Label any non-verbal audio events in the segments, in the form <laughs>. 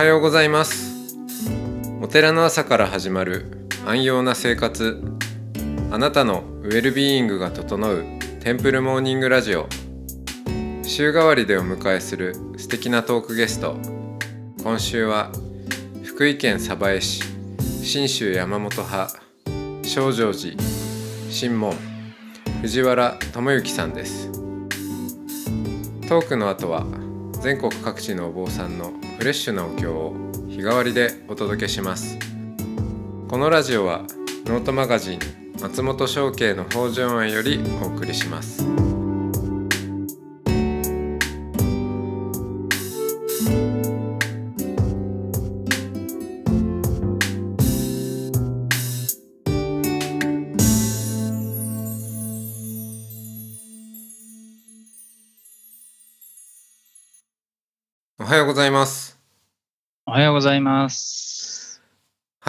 はようございます。お寺の朝から始まる安養な生活。あなたのウェルビーイングが整うテンプルモーニングラジオ。週替わりでお迎えする素敵なトークゲスト。今週は福井県鯖江市信州山本派正常寺神門藤原智之さんです。トークの後は全国各地のお坊さんのフレッシュなお経を日替わりでお届けします。このラジオはノートマガジン松本商家の北条園よりお送りします。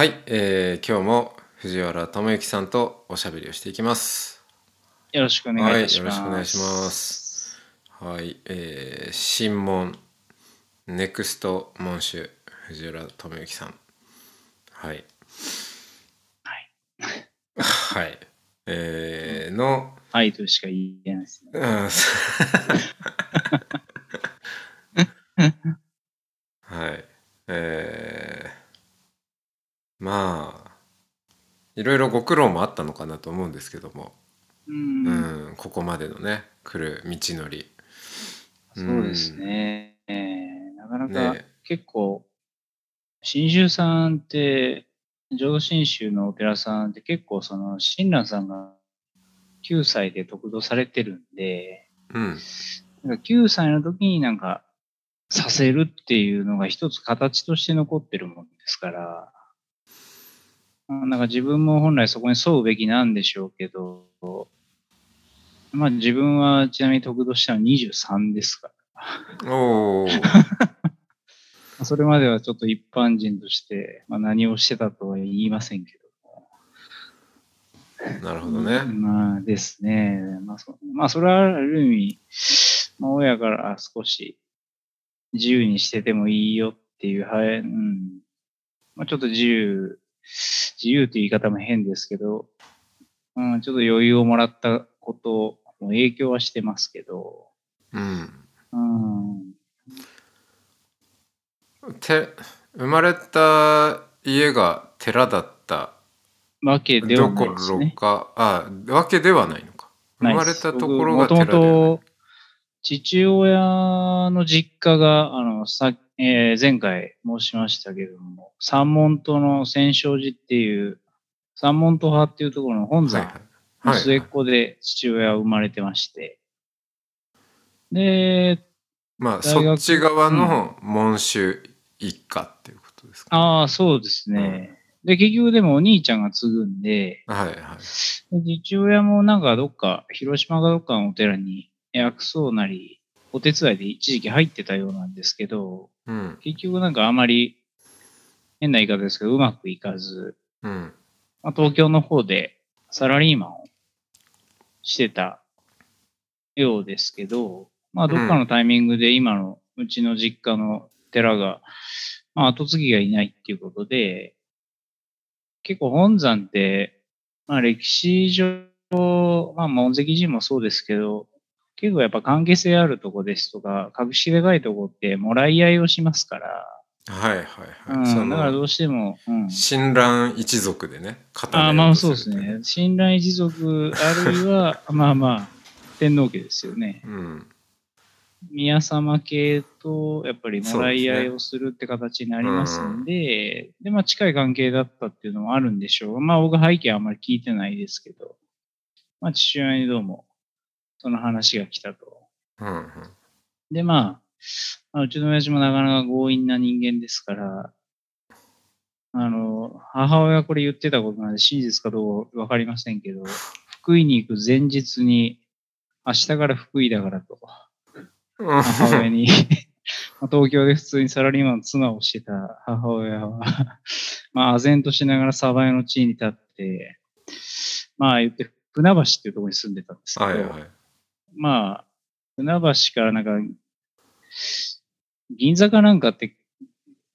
はい、えー、今日も藤原智之さんとおしゃべりをしていきますよろしくお願いします。はいよろしくお願いします。はい、えー、新門ネクスト門主藤原智之さん。はい。はい。<laughs> はい。えー、の、はいとしか言えないですね。うん <laughs> はい。えー、まあ、いろいろご苦労もあったのかなと思うんですけども、うん、うん、ここまでのね、来る道のり。そうですね。えーなかなかね結構、信州さんって、浄土真宗のお寺さんって結構その、親鸞さんが9歳で得度されてるんで、うん。なんか9歳の時になんか、させるっていうのが一つ形として残ってるもんですから、あなんか自分も本来そこに沿うべきなんでしょうけど、まあ自分はちなみに得度したの23ですから、お <laughs> それまではちょっと一般人として、まあ、何をしてたとは言いませんけど、なるほどね。まあですね。まあそ、まあ、それはある意味、まあ、親から少し自由にしててもいいよっていう、はい、うん。まあ、ちょっと自由、自由って言い方も変ですけど、うん、ちょっと余裕をもらったことも影響はしてますけど、うん。うん。て生まれた家が寺だったわけではどこないですね。ろか、あわけではないのか生まれたところが僕寺ではないもともと、父親の実家が、あの、さ、えー前回申しましたけれども、三門島の千勝寺っていう、三門島派っていうところの本山の末っ子で父親は生まれてまして、で、まあそっち側の門主一家っていうことですか、ああ、そうですね。で、結局でもお兄ちゃんが継ぐんで、はいはい。で父親もなんかどっか、広島かどっかのお寺に薬草なり、お手伝いで一時期入ってたようなんですけど、うん。結局なんかあまり変な言い方ですけど、うまくいかず、うん。まあ、東京の方でサラリーマンをしてたようですけど、まあどっかのタイミングで今のうちの実家の寺が、まあ後継ぎがいないっていうことで、結構本山って、まあ歴史上、まあ門跡寺もそうですけど、結構やっぱ関係性あるとこですとか、格式高いとこってもらい合いをしますから、はいはいうん、はい、そのだからどうしても、うん、親鸞一族でね固めあまあそうですね。親鸞一族、あるいは、<laughs> まあまあ、天皇家ですよね。うん。宮様系と、やっぱりもらい合いをするって形になりますんで、で,、まあ近い関係だったっていうのもあるんでしょう。まあ僕背景はあんまり聞いてないですけど、まあ父親にどうも、その話が来たと。うんうん。で、まあ、まあうちの親父もなかなか強引な人間ですから、あの、母親がこれ言ってたことなんで真実かどうかわかりませんけど、福井に行く前日に、明日から福井だからと、母親に、まあ <laughs> 東京で普通にサラリーマンの妻をしてた母親は、まあ、唖然としながら鯖江の地に立って、まあ言って、船橋っていうところに住んでたんですけど、はいはいまあ、船橋からなんか、銀座かなんかって、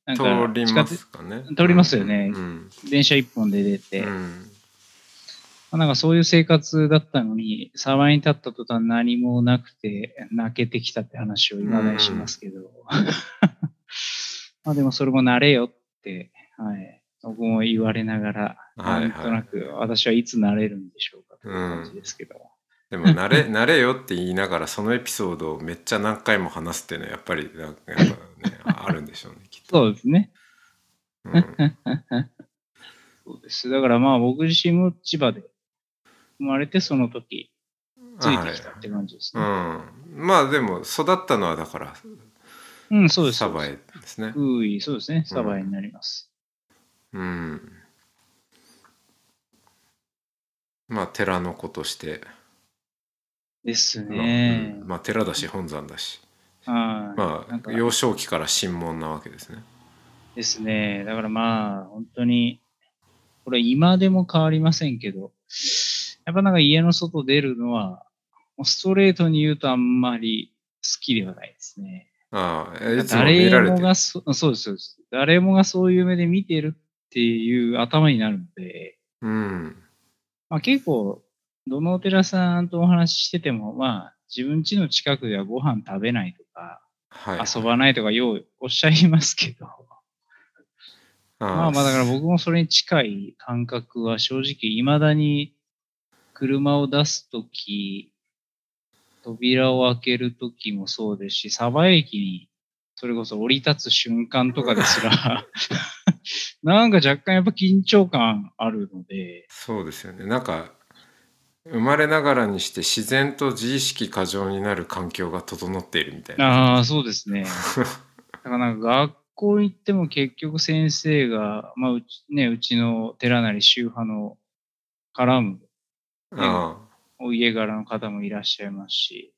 なん通か地下りますかね。通りますよねうん。電車一本で出て、まうん。あなんかそういう生活だったのに、沢に立った途端何もなくて泣けてきたって話を今までしますけど、<laughs> まあでもそれも慣れよって、はい、僕も言われながら、はいはいなんとなく私はいつ慣れるんでしょうかという感じですけど。でも慣れ <laughs> 慣れよって言いながらそのエピソードをめっちゃ何回も話すっていうのはやっぱりなんかやっぱね <laughs> あるんでしょうねきっと。そうですね。うんそうです。だからまあ僕自身も千葉で生まれてその時ついてきたって感じですね。はいうん、まあでも育ったのはだからうん、そうです。サバエですね。うい、そうですね。サバエになります。うん。まあ寺の子として、ですまあねう。んまあ寺だし本山だしはい。まあ幼少期から神門なわけですね。ですね。だからまあ、本当に、これ今でも変わりませんけど、やっぱなんか家の外出るのは、ストレートに言うとあんまり好きではないですね。ああえ誰もがそ、そうです、そうです。誰もがそういう目で見てるっていう頭になるので、うんまあ結構、どのお寺さんとお話ししてても、まあ、自分家の近くではご飯食べないとか、はい。遊ばないとかようおっしゃいますけど、まあまあだから僕もそれに近い感覚は正直未だに車を出すとき、扉を開けるときもそうですし、鯖江駅にそれこそ降り立つ瞬間とかですら、<laughs> なんか若干やっぱ緊張感あるので、そうですよね。なんか生まれながらにして自然と自意識過剰になる環境が整っているみたいな。ああ、そうですね。<laughs> だからなんか学校行っても結局先生が、まあうち、ね、うちの寺なり宗派の絡むあお家柄の方もいらっしゃいますし、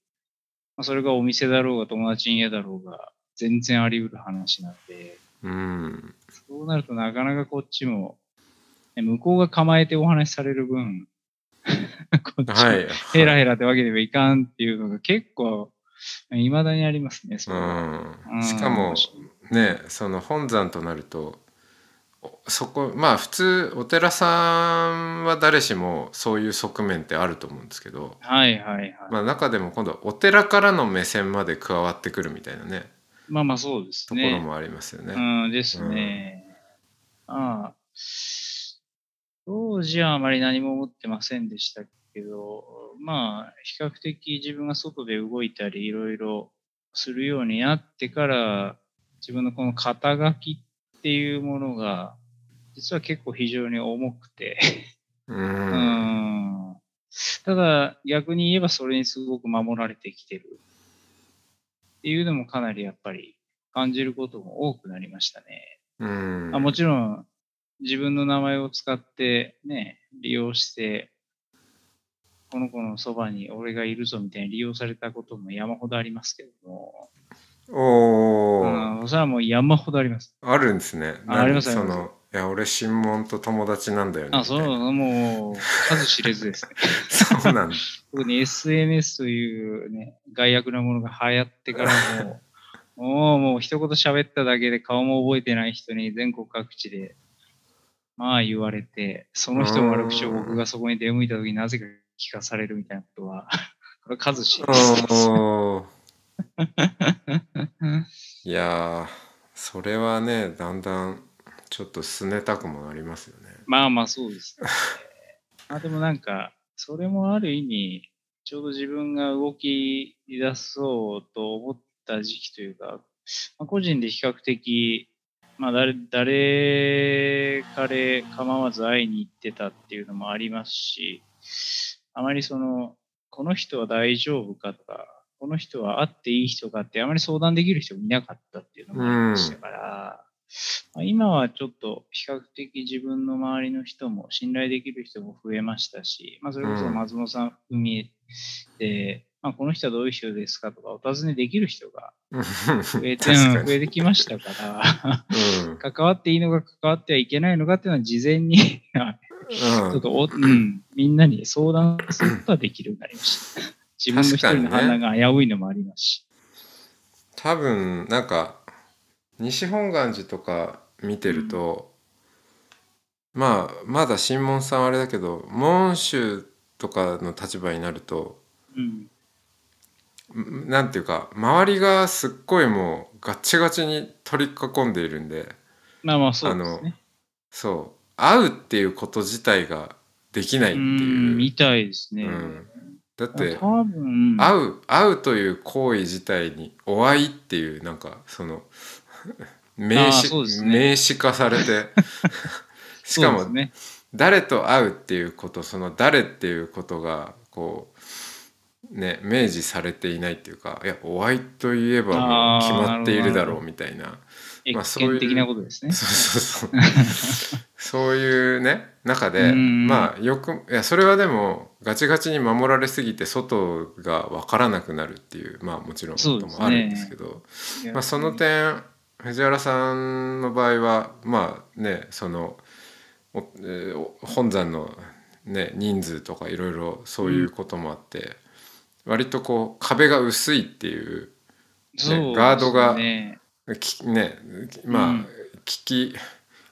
まあ、それがお店だろうが友達の家だろうが、全然あり得る話なので、あうんそうなるとなかなかこっちも、ね向こうが構えてお話しされる分、<laughs> こっちもはい。ヘラヘラってわけではいかんっていうのが結構、未だにありますね、そ。うん、しかもねその本山となるとおそこまあ普通お寺さんは誰しもそういう側面ってあると思うんですけど、はいはいはい。まあ、中でも今度はお寺からの目線まで加わってくるみたいなねまあまあそうですところね。もありますよね。うんですね。ああ。当時はあまり何も思ってませんでしたけど、まあ、比較的自分が外で動いたり、いろいろするようになってから、自分のこの肩書きっていうものが、実は結構非常に重くて、ううんん。ただ、逆に言えばそれにすごく守られてきてるっていうのもかなりやっぱり感じることも多くなりましたね。うんあもちろん、自分の名前を使ってね、利用して、この子のそばに俺がいるぞみたいに利用されたことも山ほどありますけども、おお、うん、それはもう山ほどあります。あるんですね。あありますそのいや俺神門と友達なんだよね。あ、そう、もう、数知れずですね。<laughs> そうなんだ。<laughs> 特に SNS というね、害悪なものが流行ってからも、<laughs> もう、もう一言喋っただけで顔も覚えてない人に全国各地で、まあ言われて、その人の悪口を僕がそこに出向いた時になぜか聞かされるみたいなことは、<laughs> これ数知れずおーいやーそれはねだんだんちょっとすねたくもなりますよね。まあまあそうですね。<laughs> まあでもなんか、それもある意味、ちょうど自分が動き出そうと思った時期というか、まあ、個人で比較的、まあ誰、誰彼構わず会いに行ってたっていうのもありますし、あまりその、この人は大丈夫かとか、この人は会っていい人かってあまり相談できる人もいなかったっていうのもありましたから、まあ今はちょっと比較的自分の周りの人も信頼できる人も増えましたし、まあ、それこそ松本さん含めて、まあ、この人はどういう人ですかとかお尋ねできる人が <laughs> 増えてん増えてきましたから、うん関わっていいのか関わってはいけないのかっていうのは事前にちょっとお、うん、みんなに相談することはできるようになりました。自分の一人の判断が危ういのもありますし。多分なんか西本願寺とか見てると、まあまだ新門さんはあれだけど門主とかの立場になるとうん。なんていうか周りがすっごいもうガッチガチに取り囲んでいるんでまあまあそうですね。そう会うっていうこと自体ができないってういう。ん、みたいですね。うんだって多分、会う会うという行為自体にお会いっていうなんかその <laughs> 名詞、ね名詞化されて <laughs> <laughs> しかもね。誰と会うっていうことその誰っていうことがこうね明示されていないっていうかいやお会いといえばもう決まっているだろうみたいな。まあ越そういう見的なことですね。<laughs> そうそうそう。<laughs> そういうね中でうんまあよくいやそれはでもガチガチに守られすぎて外が分からなくなるっていうまあもちろんこともあるんですけどいやまあ、その点藤原さんの場合はまあねその本山の、ね、人数とかいろいろそういうこともあって、割とこう壁が薄いっていうねガードがきねまあ、うん。聞き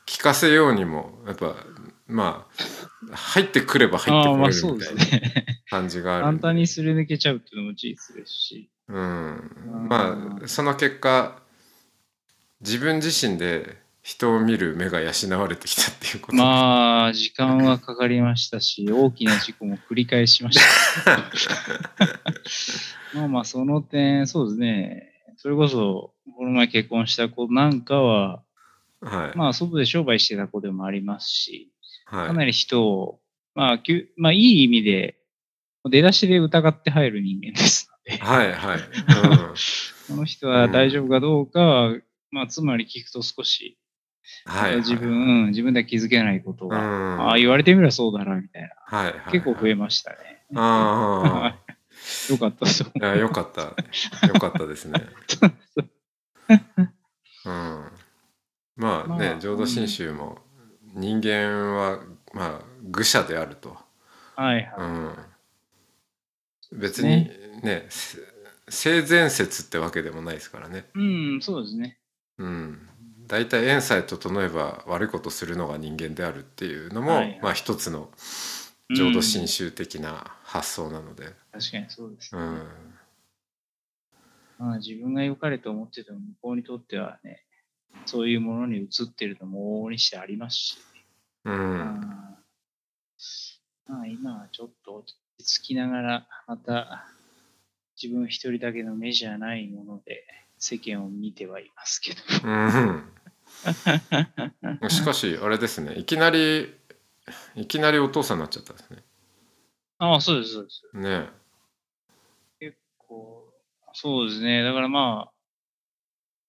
聞かせようにもやっぱまあ入ってくれば入ってこれるみたいな。感じがあるんで。簡単にすり抜けちゃうっていうのも事実ですし。うん、まあその結果自分自身で人を見る目が養われてきたっていうこと、まあ、時間はかかりましたし、<laughs> 大きな事故も繰り返しました。<laughs> まあまあ、その点、そうですね。それこそ、この前結婚した子なんかは、はい、まあ、外で商売してた子でもありますし、はい。かなり人を、まあ、きゅまあ、いい意味で、出だしで疑って入る人間ですので、はいはい、<laughs> この人は大丈夫かどうかは、まあ、つまり聞くと少し、うん、はいはい。自分、うん自分では気づけないこと。うん。が、ああ、言われてみればそうだな、みたいな。はいはい、結構増ええましたね。あ <laughs> よかったです。あいやよかった。よかったですね。うん。まあね、まあ浄土真宗も人間はまあ愚者であると、はいはい。うん、別にねせ性善説ってわけでもないですからね。うん、そうですね。うん、大体縁さえ整えば悪いことするのが人間であるっていうのも、はいはい。まあ一つのうん浄土真宗的な発想なので、確かにそうですね。うん。まあ、自分が良かれと思ってても、向こうにとってはね、そういうものに移ってるのも往々にしてありますし、うん。まあまあ、今はちょっと落ち着きながら、また自分一人だけの目じゃないもので世間を見てはいますけど。うん、<laughs> しかしあれですね。いきなりいきなりお父さんになっちゃったんですね。ああ、そうです、そうです。ね結構、そうですね。だからまあ、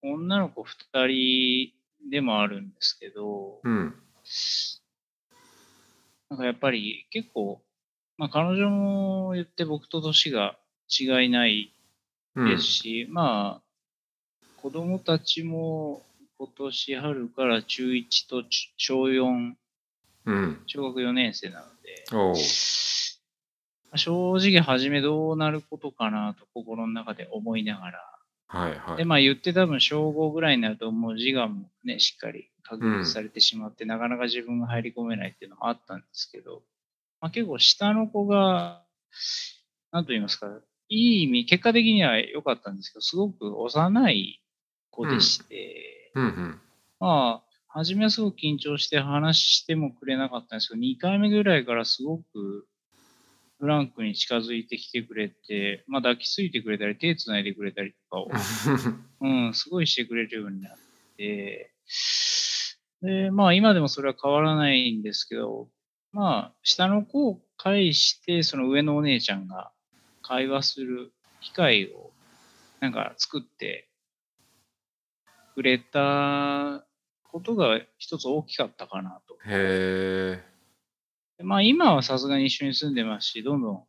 女の子二人でもあるんですけど、うん。なんかやっぱり結構、まあ彼女も言って僕と年が違いないうんですし、まあ、子供たちも今年春から中1とち小4、うん。小学4年生なので、まあ正直初めどうなることかなと心の中で思いながら、で、はいはい。まあ言って多分小5ぐらいになるともう自我もね、しっかり確立されてしまって、なかなか自分が入り込めないっていうのもあったんですけど、まあ結構下の子が、なんと言いますか、いい意味、結果的には良かったんですけど、すごく幼い子でして、うんうんまあ、初めはすごく緊張して話してもくれなかったんですけど、2回目ぐらいからすごくフランクに近づいてきてくれて、まあ抱きついてくれたり、手つないでくれたりとかを、<laughs> うん、すごいしてくれるようになって、で、まあ今でもそれは変わらないんですけど、まあ下の子を介して、その上のお姉ちゃんが会話する機会をなんか作ってくれたことが一つ大きかったかなと。へえでまあ今はさすがに一緒に住んでますし、どんどん、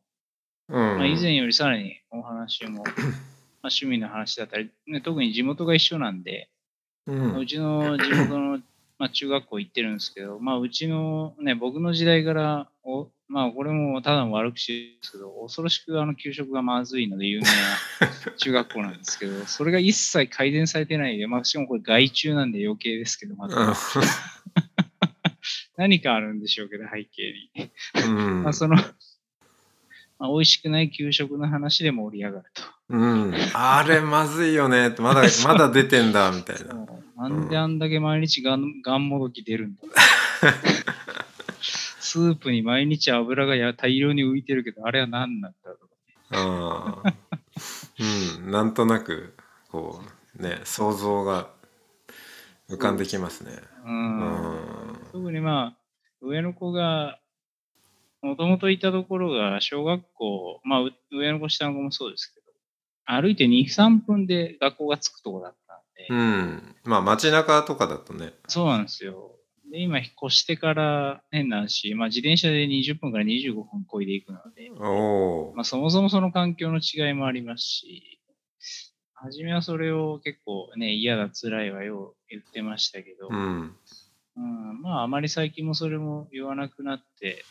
うん。まあ、以前よりさらにお話も、<laughs> まあ、趣味の話だったり、ね、特に地元が一緒なんで、うん。うちの地元の、まあ、中学校行ってるんですけど、まあ、うちのね、僕の時代からおまあこれもただの悪口ですけど、恐ろしくあの給食がまずいので有名な <laughs> 中学校なんですけど、それが一切改善されてないで、まあしかもこれ外注なんで余計ですけど、まずうん。<laughs> 何かあるんでしょうけど、背景に。うん。まあその、まあ、美味しくない給食の話で盛り上がると。うん、あれまずいよね。まだ <laughs> まだ出てんだみたいな。なんであんだけ毎日がんがんもどき出るんだスープに毎日油がや大量に浮いてるけど、あれは何なんだろああうん <laughs> なんとなくこうね想像が浮かんできますね。う。ううん。ん特にまあ、上の子が、もともといたところが、小学校、まあ、う上の子、下の子もそうですけど、歩いて2、3分で学校が着くとこだったんで、うん、まあ街中とかだとね。そうなんですよ。で、今、引っ越してから変な話、まあ、自転車で20分から25分こいでいくので、まあ、そもそもその環境の違いもありますし、初めはそれを結構ね、嫌だ、辛いわよ、言ってましたけど、うん。うん、まあ、あまり最近もそれも言わなくなって、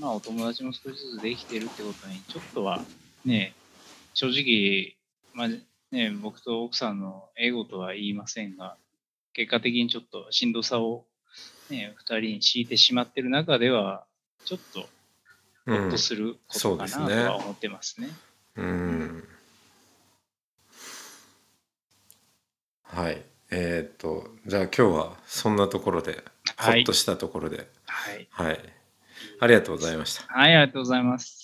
まあ、お友達も少しずつできてるってことに、ちょっとはね、正直、まあね、僕と奥さんのエゴとは言いませんが、結果的にちょっとしんどさを、ね、二人に強いてしまってる中では、ちょっとうんほっとすることかなとは思ってますね。うんはいえっ、とじゃあ今日はそんなところでほはいっとしたところではい。はい、ありがとうございました。はい、ありがとうございます。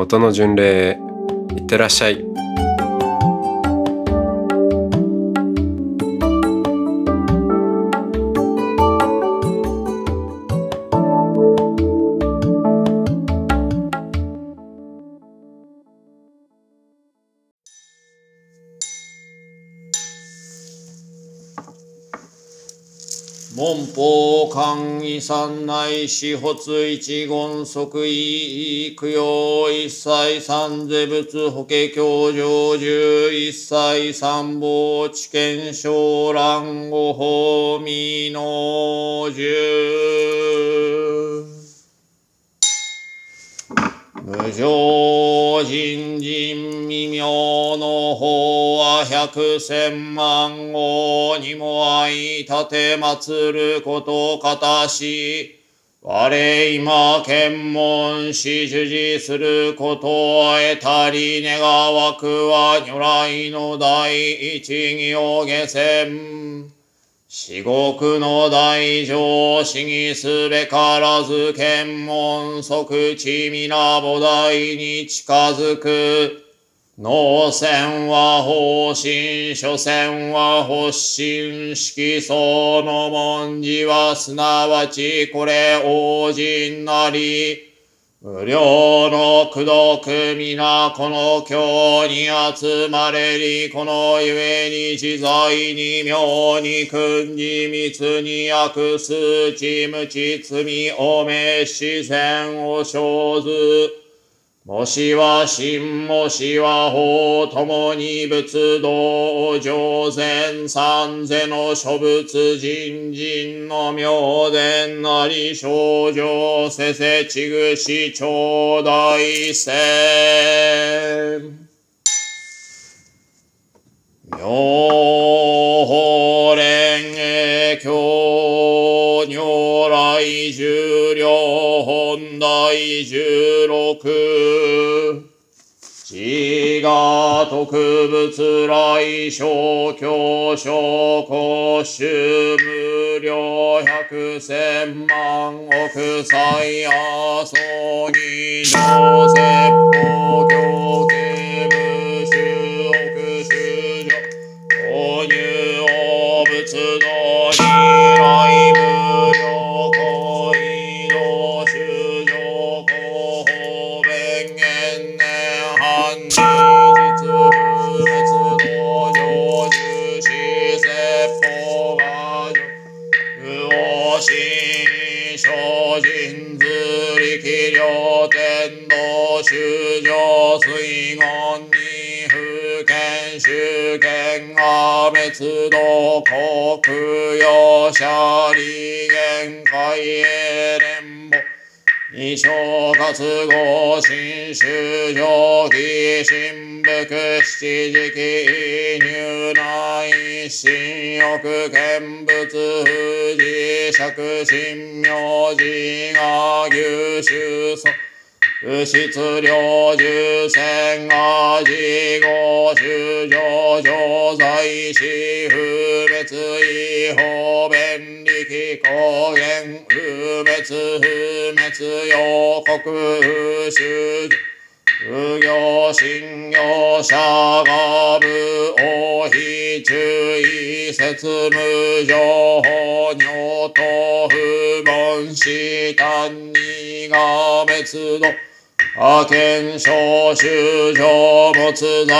音の巡礼いってらっしゃい。文法官位三内四発一言即位供養一切三世仏法華教上十一切三宝知見小蘭五法未の十無常人人未妙の法は百千万号にも相立て祀ることかたし、我今検問し授事することを得たり願わくは如来の第一行下船。至極の大乗思議すべからず検問即地皆菩提に近づく。脳線は方針、諸線は発心、色相の文字はすなわちこれ王人なり。無料の苦毒皆この経に集まれり、このゆえに自在に妙に訓に密に悪数値無知罪おめし善を生ず。もしは真もしは法ともに仏道上善三世の諸仏人人の妙伝なり症状せせちぐし頂戴せ。妙法蓮華経如来十両本第十六。自我特物来小教小公衆無料百千万億歳阿蘇義上説法教国用者利限界へ連母二正活合新種上記新福七時期入内新欲見物富士釈神明寺が牛種祖。不質量十千が自合主上上在し不滅違法便力公言不滅不滅予告主不行信用者が部王非注意説無情報尿と不問死単にが滅度派遣小修上没在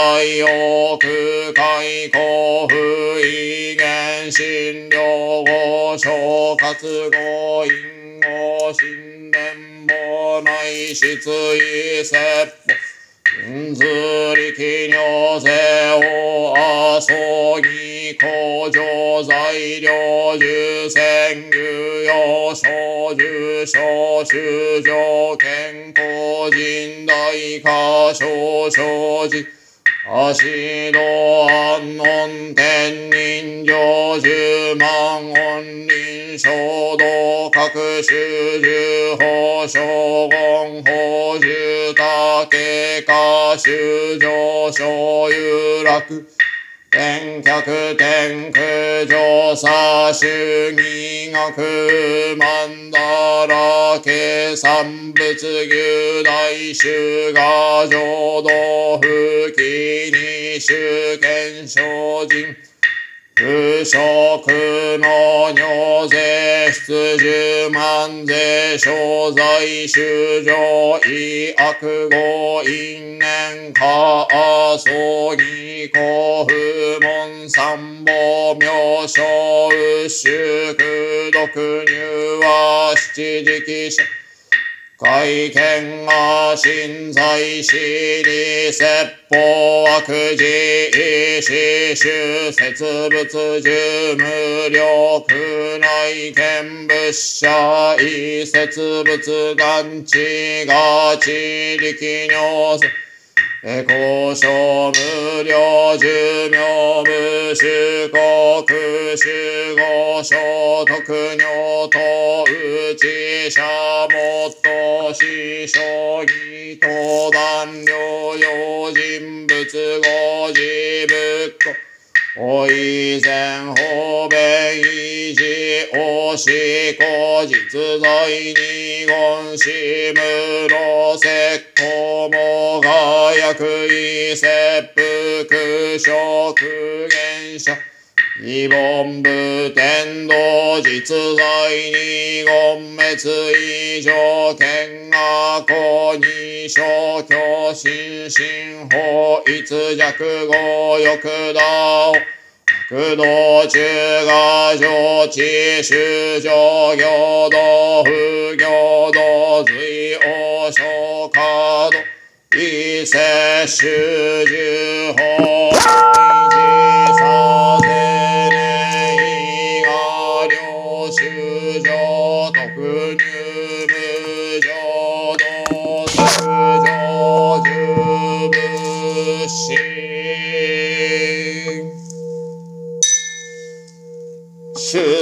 奥開公不意見診療後小活合因後神殿母内質異説法因図力尿税を阿蘇に工場材料受選具用小受小修上健康人大化小生寺足道安穏天人上十万音輪衝動各種十法将言法十竹下修上昇有楽。天客天空上差主義学曼荼羅計算物牛大衆が浄土不起に主権精進不職の尿税出十万税商財修上医悪語因縁下阿蘇に公不門三宝名称祝毒入は七時期者会見が新在しに説法悪事意志修節物十無力内見仏者異節物眼地が地力尿え交渉無料寿命無主国主語所得尿と内者もっと師匠義登壇療養人物語、事仏おいぜんほべいじおしこじつざいにごんしむろせっこもがやくいせっぷくしょくげんしゃ日本武天道実在に言滅以上んがこに消去心身法一弱語欲道。不動中が上地修上行道不行道随王将化道異世修十法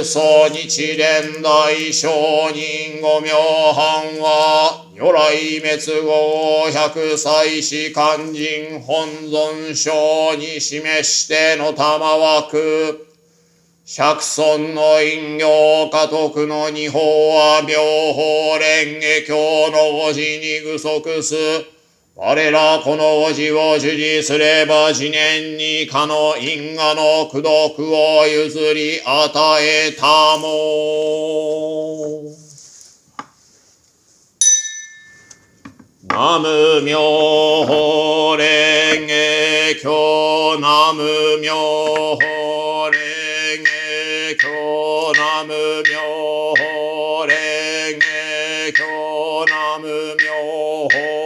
祖日蓮大聖人五名藩は如来滅後百歳死肝心本尊章に示しての玉枠。百尊の陰陽家督の二法は妙法蓮華経の語字に具足す。我らこの王子を受持すれば次年にかの因果の功徳を譲り与えたも。ナム妙法蓮華経ナム妙法蓮華経ナム妙法蓮華経ナム妙法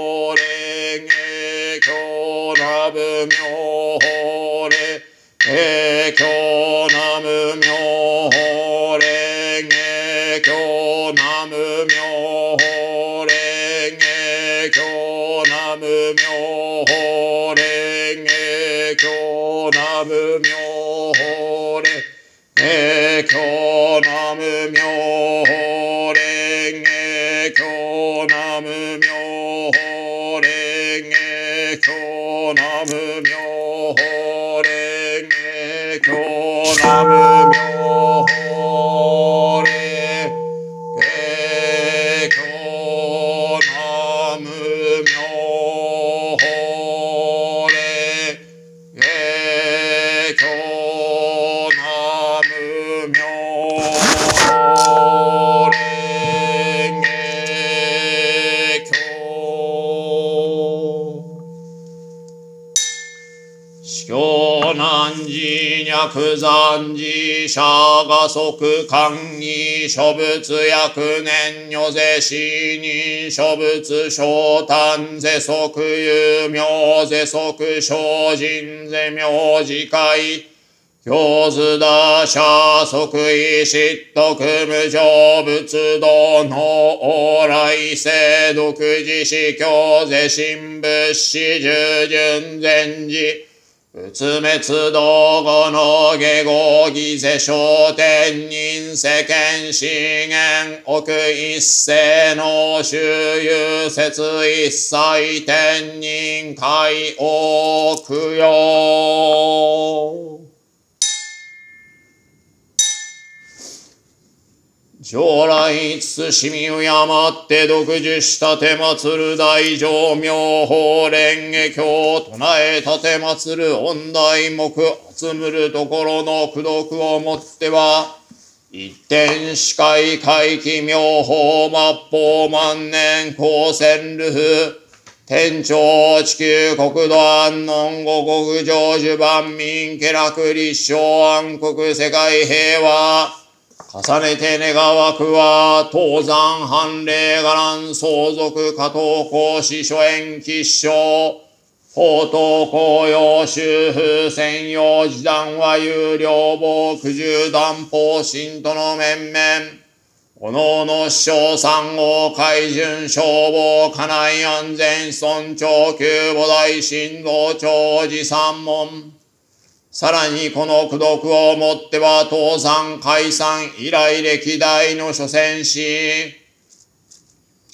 無明れ。令、え教無明れ、下教南無明法、下教南無明法、下教な無明法、下教南無明法、下教南無明法、残寺釈迦即官儀諸仏薬年如是死人諸仏昇誕世即有名世即精進世名字会教図打者即位失徳無常仏道の往来世独自死教世神仏師従順禅寺仏滅道後の下合儀世商天人世間資源奥一世の周遊説一切天人海王供養将来慎みを山って独自したて祭る大乗妙法蓮華経唱えたて祭る恩大目集むるところの功徳をもっては一点視界回帰妙法末法万年光線ルフ天朝地球国土安穏五国成就万民家楽立正安国世界平和。重ねて願わくは、東山藩令伽藍相続加藤公使諸縁吉祥、法東公用修風専用時段は有料防苦渋断法信徒の面々、おのおの師匠三号海巡消防家内安全尊長久母大神道長寺三門、さらにこの功徳をもっては倒産解散以来歴代の諸戦士、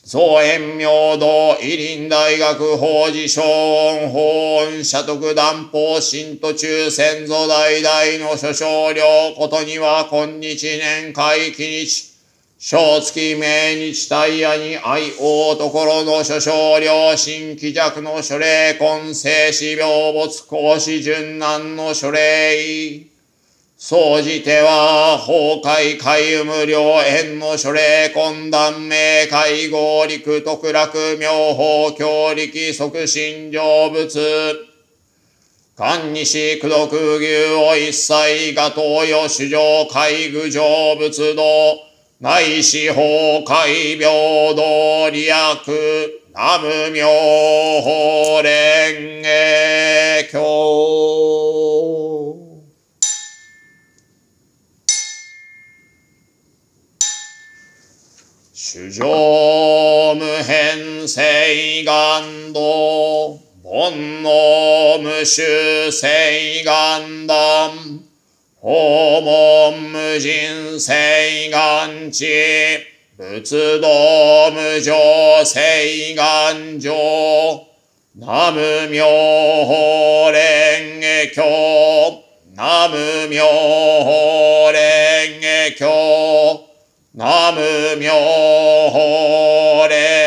造園明道、伊林大学法事小音法音社徳断法新途中先祖代々の諸少量ことには今日年会期日、小月命日大夜に愛王ところの諸少量新気弱の諸霊根生死病没講師順難の諸霊総じては、崩壊海無量縁の書霊懇談明会合陸特楽妙法強力即心成仏。官西苦毒牛を一切が東洋主上海具上仏道。内四法海平等利益。南無妙法蓮華経。主上無変性願道、煩悩無臭性願断、訪問無人性願地、仏道無常性願上、南無妙法蓮華経、南無妙法蓮華経、南無妙法蓮華経